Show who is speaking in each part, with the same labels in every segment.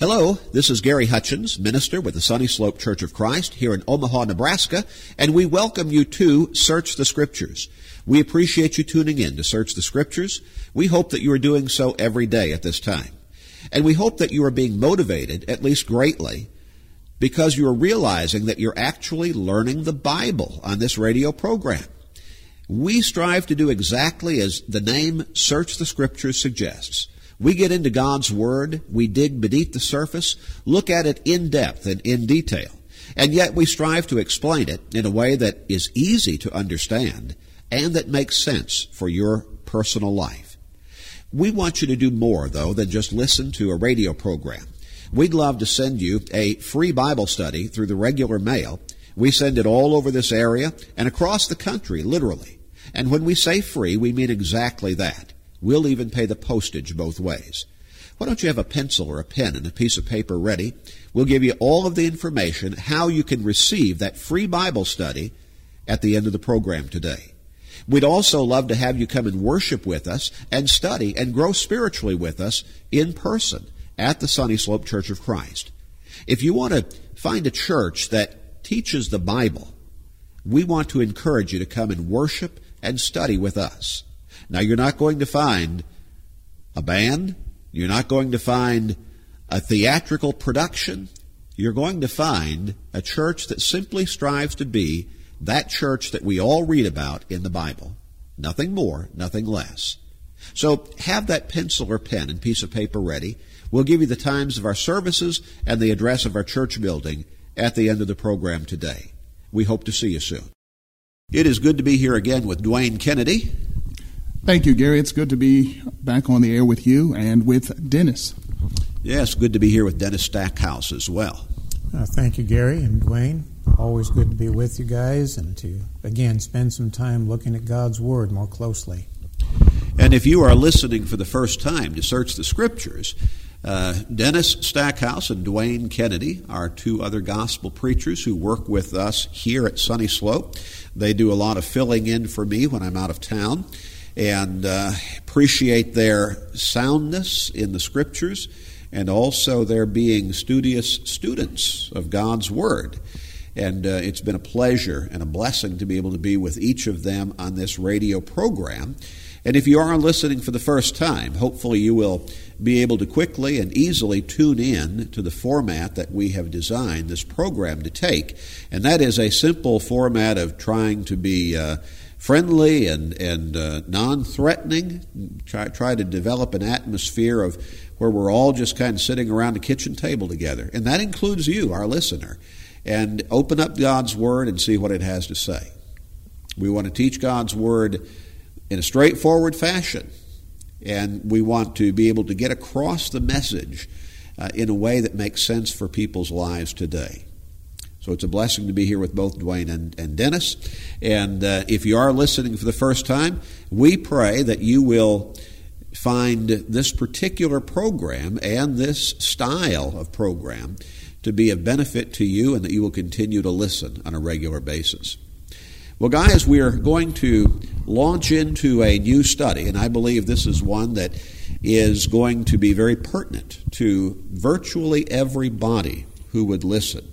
Speaker 1: Hello, this is Gary Hutchins, minister with the Sunny Slope Church of Christ here in Omaha, Nebraska, and we welcome you to Search the Scriptures. We appreciate you tuning in to Search the Scriptures. We hope that you are doing so every day at this time. And we hope that you are being motivated, at least greatly, because you are realizing that you're actually learning the Bible on this radio program. We strive to do exactly as the name Search the Scriptures suggests. We get into God's Word, we dig beneath the surface, look at it in depth and in detail, and yet we strive to explain it in a way that is easy to understand and that makes sense for your personal life. We want you to do more, though, than just listen to a radio program. We'd love to send you a free Bible study through the regular mail. We send it all over this area and across the country, literally. And when we say free, we mean exactly that. We'll even pay the postage both ways. Why don't you have a pencil or a pen and a piece of paper ready? We'll give you all of the information how you can receive that free Bible study at the end of the program today. We'd also love to have you come and worship with us and study and grow spiritually with us in person at the Sunny Slope Church of Christ. If you want to find a church that teaches the Bible, we want to encourage you to come and worship and study with us. Now, you're not going to find a band, you're not going to find a theatrical production. You're going to find a church that simply strives to be that church that we all read about in the Bible. Nothing more, nothing less. So have that pencil or pen and piece of paper ready. We'll give you the times of our services and the address of our church building at the end of the program today. We hope to see you soon. It is good to be here again with Dwayne Kennedy.
Speaker 2: Thank you, Gary. It's good to be back on the air with you and with Dennis.
Speaker 1: Yes, good to be here with Dennis Stackhouse as well.
Speaker 3: Uh, thank you, Gary and Dwayne. Always good to be with you guys and to, again, spend some time looking at God's Word more closely.
Speaker 1: And if you are listening for the first time to search the Scriptures, uh, Dennis Stackhouse and Dwayne Kennedy are two other gospel preachers who work with us here at Sunny Slope. They do a lot of filling in for me when I'm out of town and uh, appreciate their soundness in the scriptures and also their being studious students of God's Word. And uh, it's been a pleasure and a blessing to be able to be with each of them on this radio program. And if you are listening for the first time, hopefully you will be able to quickly and easily tune in to the format that we have designed this program to take. And that is a simple format of trying to be. Uh, friendly and, and uh, non threatening, try, try to develop an atmosphere of where we're all just kind of sitting around the kitchen table together. And that includes you, our listener. And open up God's Word and see what it has to say. We want to teach God's Word in a straightforward fashion. And we want to be able to get across the message uh, in a way that makes sense for people's lives today. So it's a blessing to be here with both Dwayne and, and Dennis. And uh, if you are listening for the first time, we pray that you will find this particular program and this style of program to be of benefit to you and that you will continue to listen on a regular basis. Well, guys, we are going to launch into a new study, and I believe this is one that is going to be very pertinent to virtually everybody who would listen.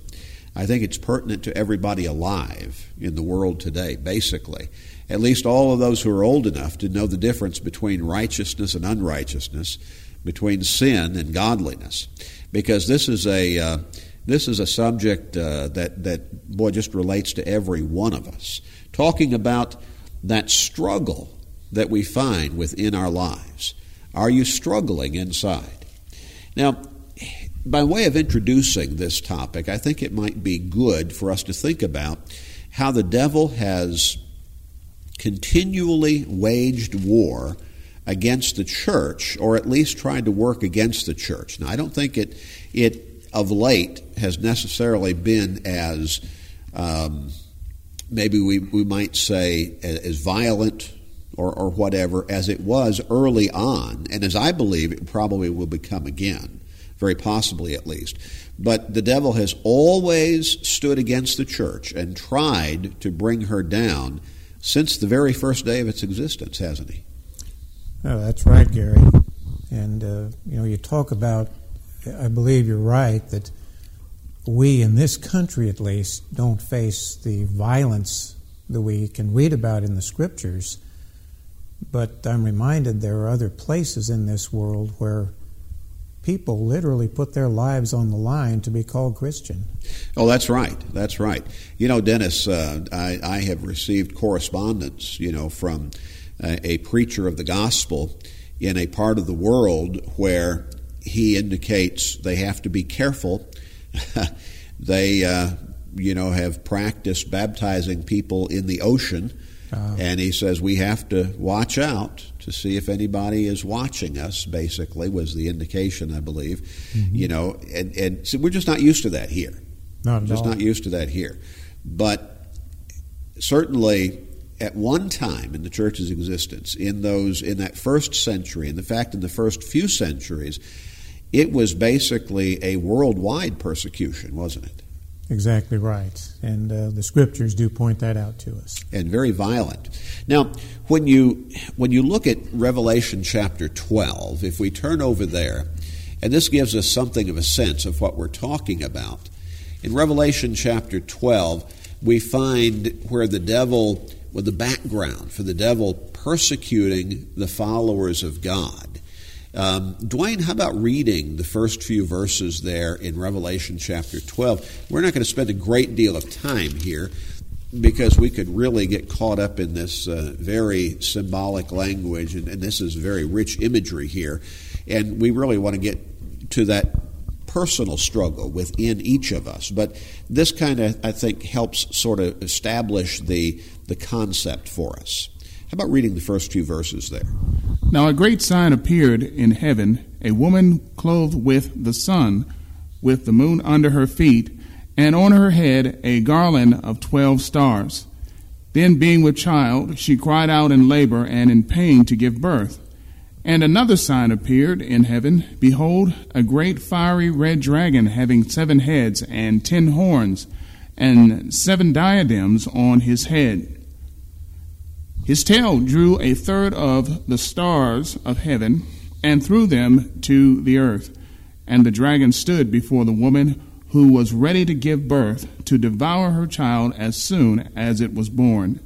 Speaker 1: I think it's pertinent to everybody alive in the world today, basically. At least all of those who are old enough to know the difference between righteousness and unrighteousness, between sin and godliness. Because this is a. Uh, this is a subject uh, that, that, boy, just relates to every one of us. Talking about that struggle that we find within our lives. Are you struggling inside? Now, by way of introducing this topic, I think it might be good for us to think about how the devil has continually waged war against the church, or at least tried to work against the church. Now, I don't think it, it of late has necessarily been as, um, maybe we, we might say, as violent or, or whatever as it was early on, and as I believe it probably will become again very possibly at least. But the devil has always stood against the church and tried to bring her down since the very first day of its existence, hasn't he?
Speaker 3: Oh, that's right, Gary. And, uh, you know, you talk about I believe you're right that we, in this country at least, don't face the violence that we can read about in the scriptures. But I'm reminded there are other places in this world where people literally put their lives on the line to be called Christian.
Speaker 1: Oh, that's right. That's right. You know, Dennis, uh, I, I, have received correspondence, you know, from uh, a preacher of the gospel in a part of the world where he indicates they have to be careful. they, uh, you know, have practiced baptizing people in the ocean uh, and he says we have to watch out to see if anybody is watching us. Basically, was the indication I believe. Mm-hmm. You know, and, and so we're just not used to that here.
Speaker 3: Not
Speaker 1: just
Speaker 3: all.
Speaker 1: not used to that here. But certainly, at one time in the church's existence, in those in that first century, in the fact in the first few centuries, it was basically a worldwide persecution, wasn't it?
Speaker 3: Exactly right. And uh, the scriptures do point that out to us.
Speaker 1: And very violent. Now, when you when you look at Revelation chapter 12, if we turn over there, and this gives us something of a sense of what we're talking about. In Revelation chapter 12, we find where the devil, with the background for the devil persecuting the followers of God. Um, Dwayne, how about reading the first few verses there in Revelation chapter 12? We're not going to spend a great deal of time here because we could really get caught up in this uh, very symbolic language, and, and this is very rich imagery here. And we really want to get to that personal struggle within each of us. But this kind of, I think, helps sort of establish the, the concept for us. How about reading the first few verses there?
Speaker 2: Now a great sign appeared in heaven a woman clothed with the sun, with the moon under her feet, and on her head a garland of twelve stars. Then, being with child, she cried out in labor and in pain to give birth. And another sign appeared in heaven Behold, a great fiery red dragon having seven heads and ten horns, and seven diadems on his head his tail drew a third of the stars of heaven and threw them to the earth. And the dragon stood before the woman who was ready to give birth to devour her child as soon as it was born.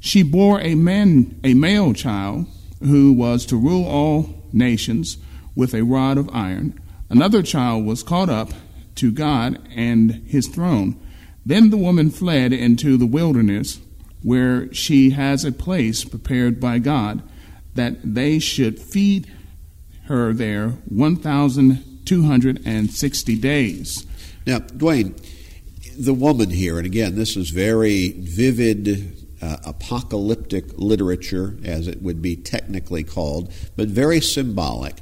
Speaker 2: She bore a man, a male child, who was to rule all nations with a rod of iron. Another child was caught up to God and his throne. Then the woman fled into the wilderness where she has a place prepared by God that they should feed her there 1,260 days.
Speaker 1: Now, Dwayne, the woman here, and again, this is very vivid uh, apocalyptic literature, as it would be technically called, but very symbolic.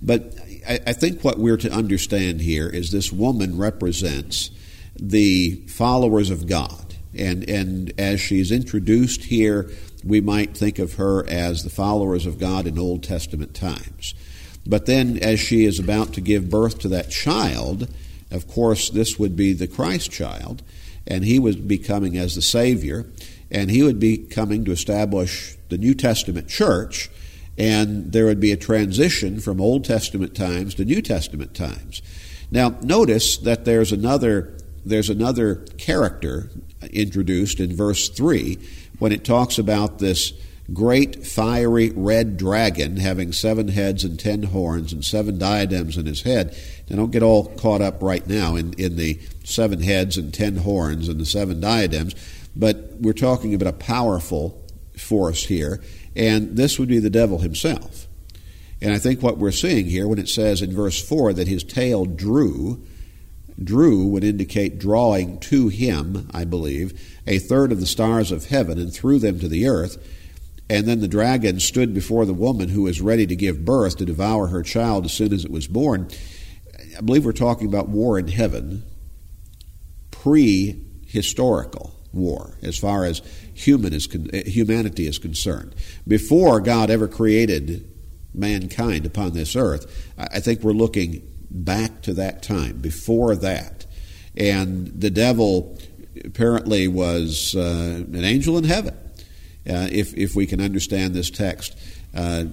Speaker 1: But I, I think what we're to understand here is this woman represents the followers of God and, and as she's introduced here, we might think of her as the followers of God in Old Testament times. But then, as she is about to give birth to that child, of course, this would be the Christ child, and he would be coming as the Savior, and he would be coming to establish the New Testament church, and there would be a transition from Old Testament times to New Testament times. Now, notice that there's another there's another character introduced in verse 3 when it talks about this great fiery red dragon having seven heads and ten horns and seven diadems in his head. Now, don't get all caught up right now in, in the seven heads and ten horns and the seven diadems, but we're talking about a powerful force here, and this would be the devil himself. And I think what we're seeing here when it says in verse 4 that his tail drew, drew would indicate drawing to him, I believe, a third of the stars of heaven and threw them to the earth. And then the dragon stood before the woman who was ready to give birth to devour her child as soon as it was born. I believe we're talking about war in heaven, pre historical war, as far as human is eh, humanity is concerned. Before God ever created mankind upon this earth, I think we're looking back to that time, before that. And the devil apparently was uh, an angel in heaven, uh, if, if we can understand this text. Uh,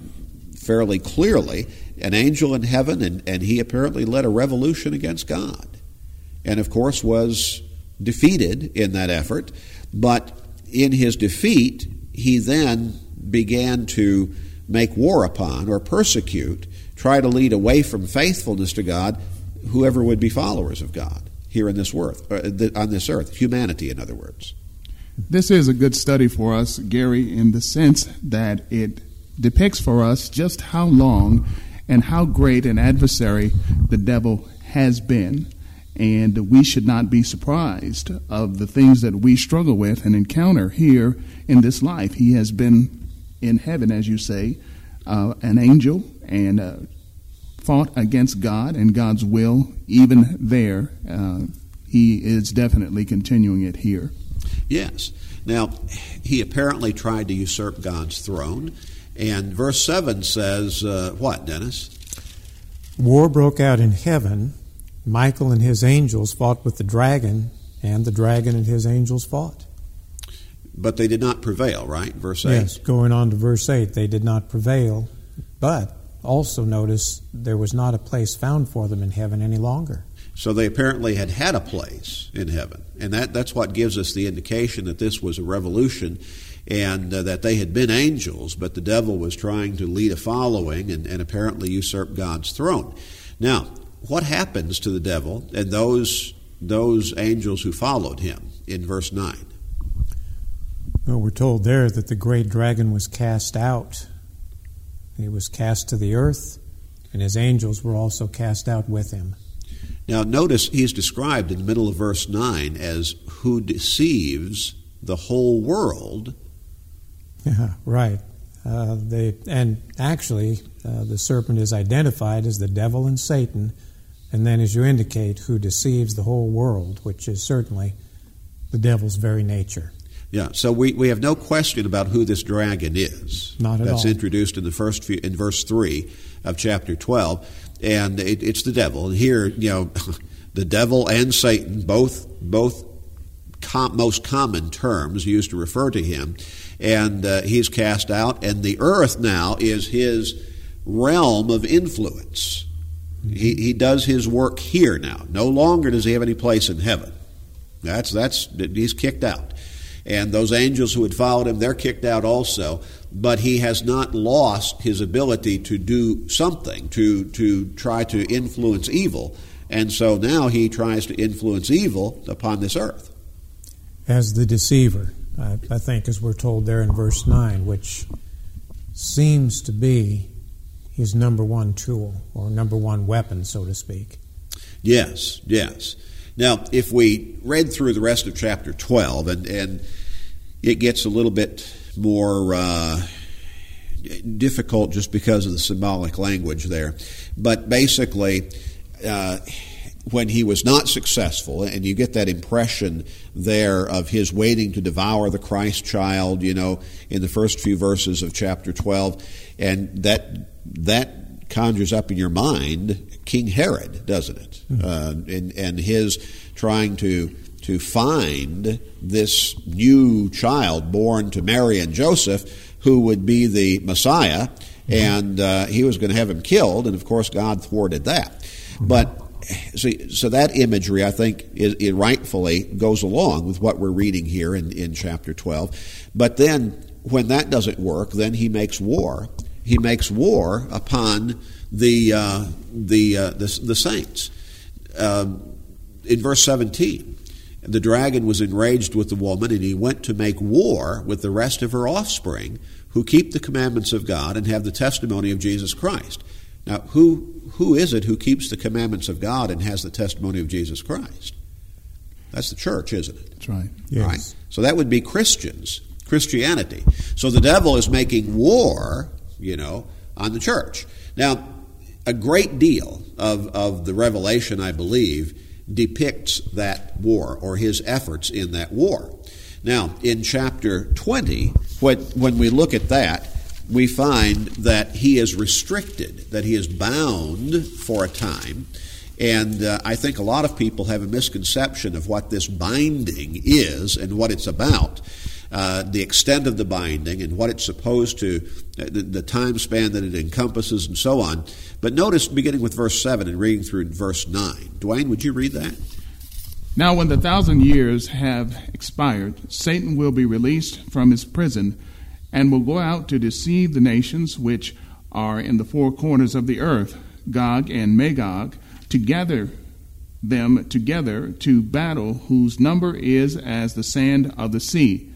Speaker 1: fairly clearly an angel in heaven, and, and he apparently led a revolution against God. And of course, was defeated in that effort. But in his defeat, he then began to make war upon or persecute, try to lead away from faithfulness to God whoever would be followers of God here in this earth, uh, on this earth, humanity, in other words.
Speaker 2: This is a good study for us, Gary, in the sense that it depicts for us just how long and how great an adversary the devil has been. And we should not be surprised of the things that we struggle with and encounter here in this life. He has been in heaven, as you say, uh, an angel and uh, fought against God and God's will. Even there, uh, he is definitely continuing it here.
Speaker 1: Yes. Now, he apparently tried to usurp God's throne. And verse 7 says, uh, what, Dennis?
Speaker 3: War broke out in heaven. Michael and his angels fought with the dragon, and the dragon and his angels fought.
Speaker 1: But they did not prevail, right? Verse 8.
Speaker 3: Yes, going on to verse 8, they did not prevail. But also notice there was not a place found for them in heaven any longer.
Speaker 1: So they apparently had had a place in heaven. And that, that's what gives us the indication that this was a revolution and uh, that they had been angels, but the devil was trying to lead a following and, and apparently usurp God's throne. Now, what happens to the devil and those, those angels who followed him in verse 9?
Speaker 3: Well, we're told there that the great dragon was cast out. He was cast to the earth, and his angels were also cast out with him.
Speaker 1: Now, notice he's described in the middle of verse 9 as who deceives the whole world.
Speaker 3: Yeah, right. Uh, they, and actually, uh, the serpent is identified as the devil and Satan, and then, as you indicate, who deceives the whole world, which is certainly the devil's very nature.
Speaker 1: Yeah, so we, we have no question about who this dragon is.
Speaker 3: Not at
Speaker 1: That's
Speaker 3: all.
Speaker 1: That's introduced in the first few, in verse three of chapter twelve, and it, it's the devil. And here, you know, the devil and Satan, both both com- most common terms used to refer to him, and uh, he's cast out, and the earth now is his realm of influence. He, he does his work here now. No longer does he have any place in heaven. That's that's he's kicked out and those angels who had followed him, they're kicked out also. But he has not lost his ability to do something, to, to try to influence evil. And so now he tries to influence evil upon this earth.
Speaker 3: As the deceiver, I, I think, as we're told there in verse 9, which seems to be his number one tool or number one weapon, so to speak.
Speaker 1: Yes, yes. Now, if we read through the rest of chapter 12, and, and it gets a little bit more uh, difficult just because of the symbolic language there. But basically, uh, when he was not successful, and you get that impression there of his waiting to devour the Christ child, you know, in the first few verses of chapter 12, and that that conjures up in your mind King Herod, doesn't it? Mm-hmm. Uh, and, and his trying to to find this new child born to Mary and Joseph who would be the Messiah, and uh, he was going to have him killed, and of course God thwarted that. But see, so that imagery, I think, it rightfully goes along with what we're reading here in, in chapter 12. But then, when that doesn't work, then he makes war. He makes war upon the uh, the, uh, the, the saints. Um, in verse 17, the dragon was enraged with the woman, and he went to make war with the rest of her offspring who keep the commandments of God and have the testimony of Jesus Christ. Now, who, who is it who keeps the commandments of God and has the testimony of Jesus Christ? That's the church, isn't it?
Speaker 2: That's right.
Speaker 3: Yes.
Speaker 1: Right? So that would be Christians, Christianity. So the devil is making war, you know, on the church. Now, a great deal of, of the revelation, I believe, depicts that war or his efforts in that war. Now, in chapter 20, when, we look at that, we find that he is restricted, that he is bound for a time. And uh, I think a lot of people have a misconception of what this binding is and what it's about. Uh, the extent of the binding and what it's supposed to, uh, the, the, time span that it encompasses, and so on. But notice, beginning with verse 7 and reading through verse 9. Dwayne, would you read that?
Speaker 2: Now, when the thousand years have expired, Satan will be released from his prison and will go out to deceive the nations which are in the four corners of the earth, Gog and Magog, to gather them together to battle, whose number is as the sand of the sea.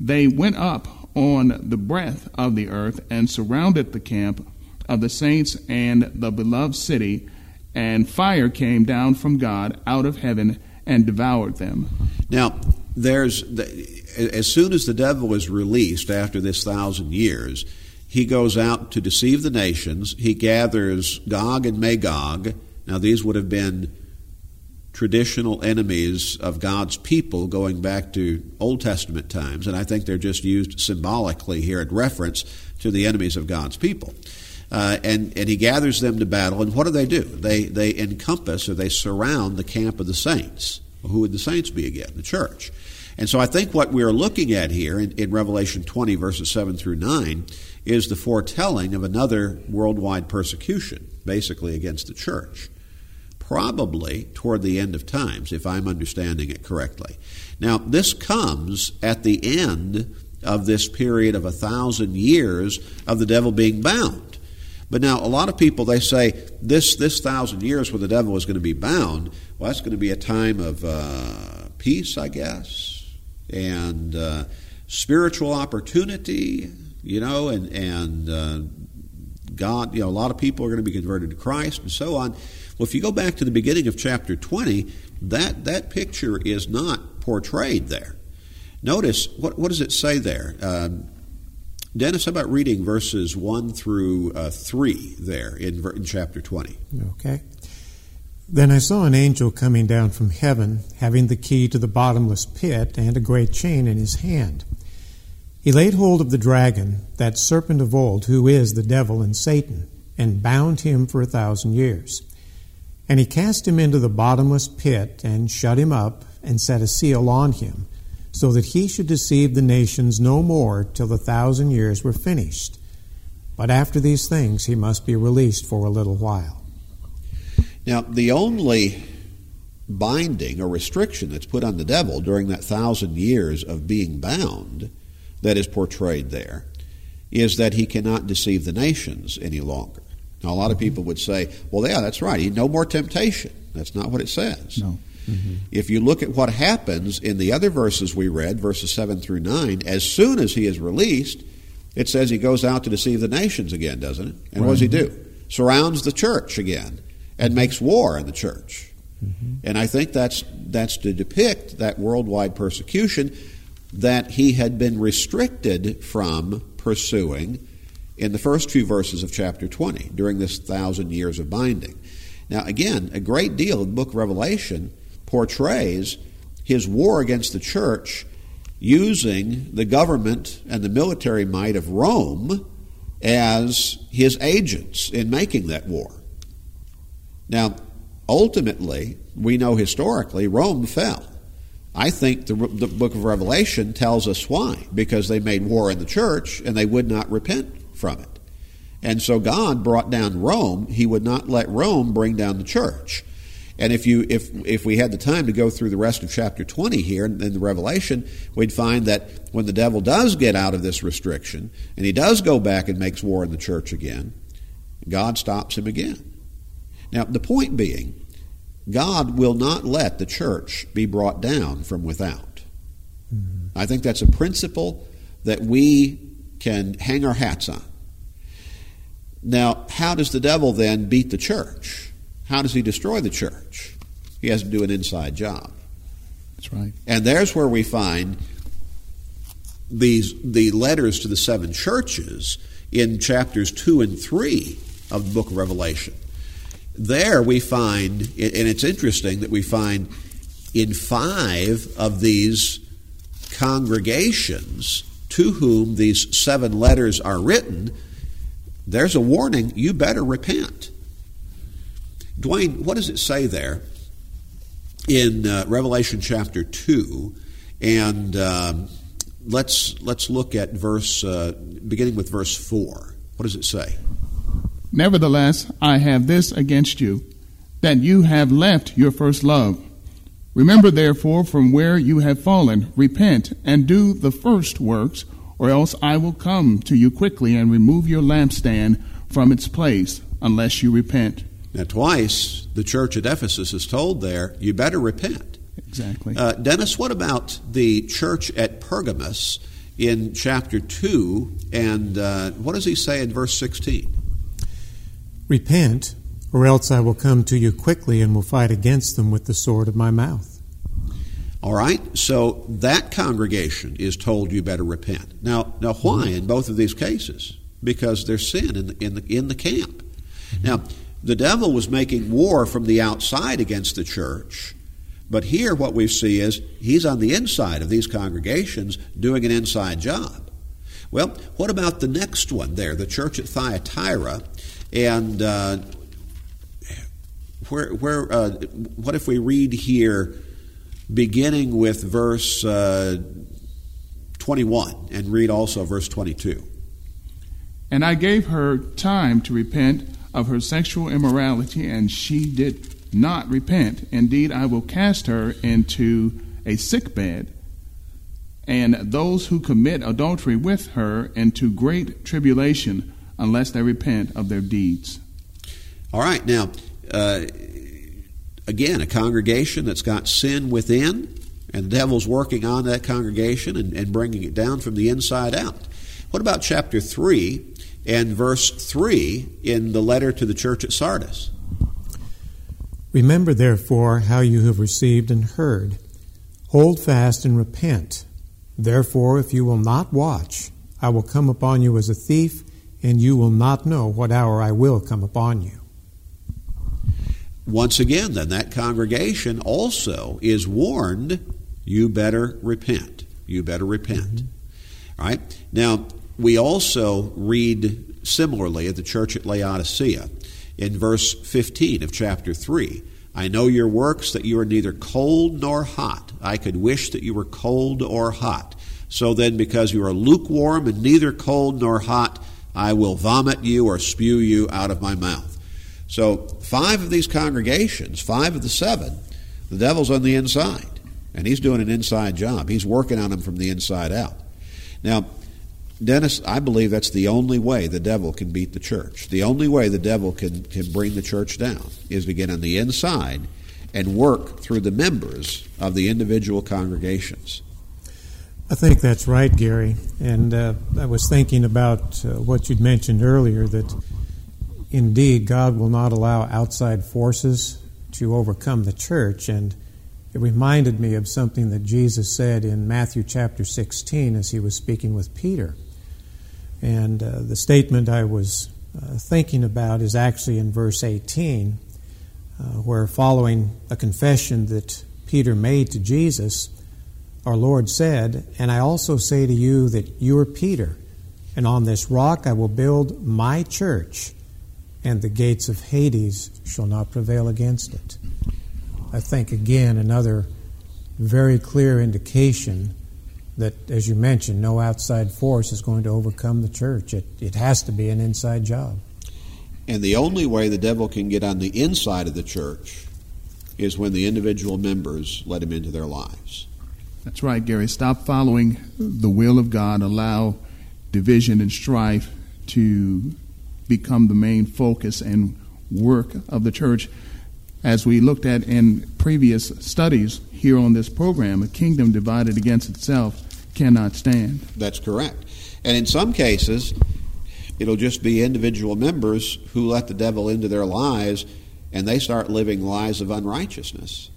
Speaker 2: They went up on the breadth of the earth and surrounded the camp of the saints and the beloved city, and fire came down from God out of heaven and devoured them.
Speaker 1: Now, there's the, as soon as the devil is released after this thousand years, he goes out to deceive the nations. He gathers Gog and Magog. Now, these would have been traditional enemies of God's people going back to Old Testament times, and I think they're just used symbolically here in reference to the enemies of God's people. Uh, and, and he gathers them to battle, and what do they do? They, they encompass or they surround the camp of the saints. Well, who would the saints be again? The church. And so I think what we're looking at here in, in Revelation 20, verses 7 through 9, is the foretelling of another worldwide persecution, basically against the church. Probably toward the end of times, if I'm understanding it correctly. Now, this comes at the end of this period of a thousand years of the devil being bound. But now, a lot of people they say this this thousand years where the devil is going to be bound. Well, that's going to be a time of uh, peace, I guess, and uh, spiritual opportunity, you know, and and uh, God, you know, a lot of people are going to be converted to Christ and so on. Well, if you go back to the beginning of chapter 20, that, that picture is not portrayed there. Notice, what, what does it say there? Um, Dennis, how about reading verses 1 through uh, 3 there in, in chapter 20?
Speaker 3: Okay. Then I saw an angel coming down from heaven, having the key to the bottomless pit and a great chain in his hand. He laid hold of the dragon, that serpent of old, who is the devil and Satan, and bound him for a thousand years. And he cast him into the bottomless pit, and shut him up, and set a seal on him, so that he should deceive the nations no more till the thousand years were finished. But after these things he must be released for a little while.
Speaker 1: Now, the only binding or restriction that's put on the devil during that thousand years of being bound that is portrayed there is that he cannot deceive the nations any longer. Now, a lot of people would say, well, yeah, that's right. He no more temptation. That's not what it says.
Speaker 2: No.
Speaker 1: Mm-hmm. If you look at what happens in the other verses we read, verses 7 through 9, as soon as he is released, it says he goes out to deceive the nations again, doesn't it? And right. what does he do? Surrounds the church again and makes war in the church. Mm-hmm. And I think that's, that's to depict that worldwide persecution that he had been restricted from pursuing in the first few verses of chapter 20 during this thousand years of binding. Now, again, a great deal of the book of Revelation portrays his war against the church using the government and the military might of Rome as his agents in making that war. Now, ultimately, we know historically Rome fell. I think the, the book of Revelation tells us why. Because they made war in the church and they would not repent from it. And so God brought down Rome. He would not let Rome bring down the church. And if you if if we had the time to go through the rest of chapter 20 here in, in the Revelation, we'd find that when the devil does get out of this restriction and he does go back and makes war in the church again, God stops him again. Now, the point being God will not let the church be brought down from without. Mm-hmm. I think that's a principle that we can hang our hats on. Now, how does the devil then beat the church? How does he destroy the church? He has to do an inside job.
Speaker 2: That's right.
Speaker 1: And there's where we find these the letters to the seven churches in chapters 2 and 3 of the book of Revelation there we find, and it's interesting that we find in five of these congregations to whom these seven letters are written, there's a warning you better repent. Dwayne, what does it say there in uh, Revelation chapter 2 and um, let's let's look at verse uh, beginning with verse four. What does it say?
Speaker 2: Nevertheless, I have this against you, that you have left your first love. Remember, therefore, from where you have fallen, repent, and do the first works, or else I will come to you quickly and remove your lampstand from its place, unless you repent.
Speaker 1: Now, twice the church at Ephesus is told there, you better repent.
Speaker 2: Exactly.
Speaker 1: Uh, Dennis, what about the church at Pergamos in chapter 2? And uh, what does he say in verse 16?
Speaker 3: Repent, or else I will come to you quickly and will fight against them with the sword of my mouth.
Speaker 1: All right, so that congregation is told you better repent. Now, now why in both of these cases? Because there's sin in the, in the, in the camp. Now, the devil was making war from the outside against the church, but here what we see is he's on the inside of these congregations doing an inside job. Well, what about the next one there, the church at Thyatira? And uh, where, where, uh, what if we read here, beginning with verse uh, 21, and read also verse 22?
Speaker 2: And I gave her time to repent of her sexual immorality, and she did not repent. Indeed, I will cast her into a sick bed, and those who commit adultery with her into great tribulation, unless they repent of their deeds.
Speaker 1: All right, now, uh, again, a congregation that's got sin within, and the devil's working on that congregation and, and bringing it down from the inside out. What about chapter 3 and verse 3 in the letter to the church at Sardis?
Speaker 3: Remember, therefore, how you have received and heard. Hold fast and repent. Therefore, if you will not watch, I will come upon you as a thief, and you will not know what hour I will come upon you.
Speaker 1: Once again, then, that congregation also is warned you better repent. You better repent. Mm-hmm. Right? Now, we also read similarly at the church at Laodicea in verse 15 of chapter 3. I know your works, that you are neither cold nor hot. I could wish that you were cold or hot. So then, because you are lukewarm and neither cold nor hot, I will vomit you or spew you out of my mouth. So, five of these congregations, five of the seven, the devil's on the inside, and he's doing an inside job. He's working on them from the inside out. Now, Dennis, I believe that's the only way the devil can beat the church. The only way the devil can, can bring the church down is to get on the inside and work through the members of the individual congregations.
Speaker 3: I think that's right, Gary. And uh, I was thinking about uh, what you'd mentioned earlier that indeed God will not allow outside forces to overcome the church. And it reminded me of something that Jesus said in Matthew chapter 16 as he was speaking with Peter. And uh, the statement I was uh, thinking about is actually in verse 18, uh, where following a confession that Peter made to Jesus, our Lord said, And I also say to you that you are Peter, and on this rock I will build my church, and the gates of Hades shall not prevail against it. I think, again, another very clear indication that, as you mentioned, no outside force is going to overcome the church. It, it has to be an inside job.
Speaker 1: And the only way the devil can get on the inside of the church is when the individual members let him into their lives.
Speaker 2: That's right, Gary. Stop following the will of God. Allow division and strife to become the main focus and work of the church. As we looked at in previous studies here on this program, a kingdom divided against itself cannot stand.
Speaker 1: That's correct. And in some cases, it'll just be individual members who let the devil into their lives and they start living lives of unrighteousness.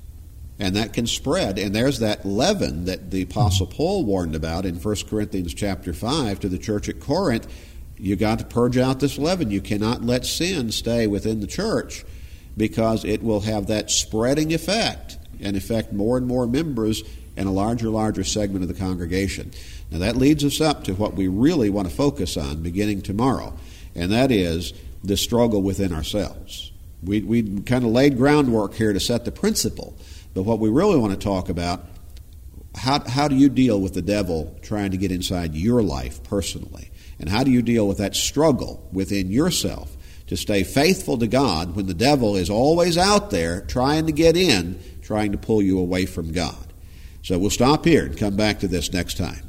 Speaker 1: And that can spread. And there's that leaven that the Apostle Paul warned about in 1 Corinthians chapter 5 to the church at Corinth. You got to purge out this leaven. You cannot let sin stay within the church because it will have that spreading effect and affect more and more members and a larger, larger segment of the congregation. Now, that leads us up to what we really want to focus on beginning tomorrow, and that is the struggle within ourselves. We, we kind of laid groundwork here to set the principle, but what we really want to talk about how, how do you deal with the devil trying to get inside your life personally? And how do you deal with that struggle within yourself to stay faithful to God when the devil is always out there trying to get in, trying to pull you away from God? So we'll stop here and come back to this next time.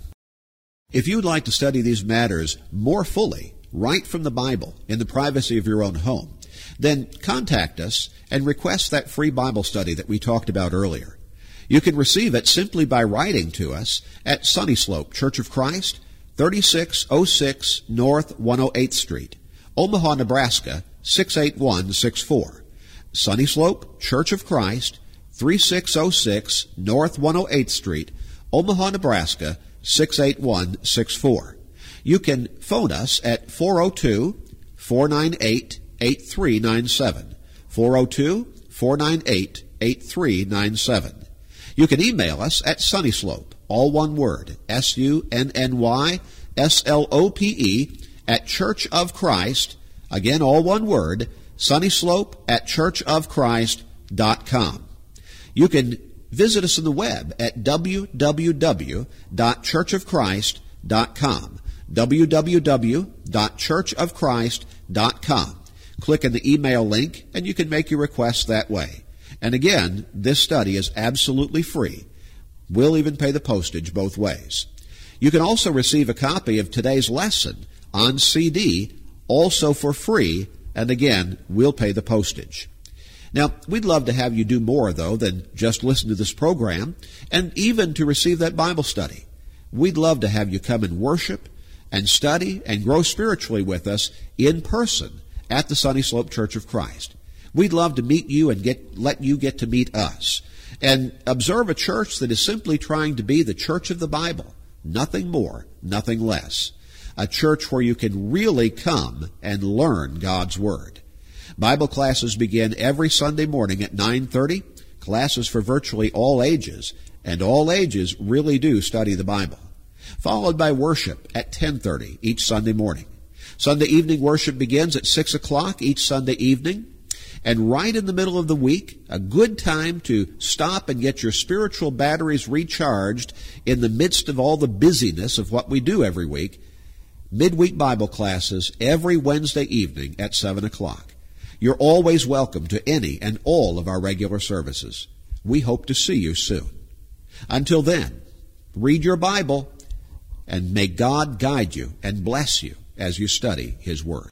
Speaker 1: If you'd like to study these matters more fully, right from the Bible, in the privacy of your own home, then contact us and request that free Bible study that we talked about earlier. You can receive it simply by writing to us at Sunny Slope Church of Christ, 3606 North 108th Street, Omaha, Nebraska 68164. Sunny Slope Church of Christ, 3606 North 108th Street, Omaha, Nebraska 68164. You can phone us at 402 498 8397. 402 498 8397. You can email us at Sunnyslope, all one word, S U N N Y S L O P E, at Church of Christ, again, all one word, Sunnyslope at churchofchrist.com. You can visit us on the web at www.churchofchrist.com. www.churchofchrist.com. Click on the email link and you can make your request that way. And again, this study is absolutely free. We'll even pay the postage both ways. You can also receive a copy of today's lesson on CD, also for free, and again, we'll pay the postage. Now, we'd love to have you do more, though, than just listen to this program, and even to receive that Bible study. We'd love to have you come and worship and study and grow spiritually with us in person at the Sunny Slope Church of Christ. We'd love to meet you and get, let you get to meet us and observe a church that is simply trying to be the church of the Bible. Nothing more, nothing less. A church where you can really come and learn God's Word. Bible classes begin every Sunday morning at 9:30. Classes for virtually all ages, and all ages really do study the Bible. Followed by worship at 10:30 each Sunday morning. Sunday evening worship begins at 6 o'clock each Sunday evening. And right in the middle of the week, a good time to stop and get your spiritual batteries recharged in the midst of all the busyness of what we do every week. Midweek Bible classes every Wednesday evening at 7 o'clock. You're always welcome to any and all of our regular services. We hope to see you soon. Until then, read your Bible and may God guide you and bless you as you study His Word.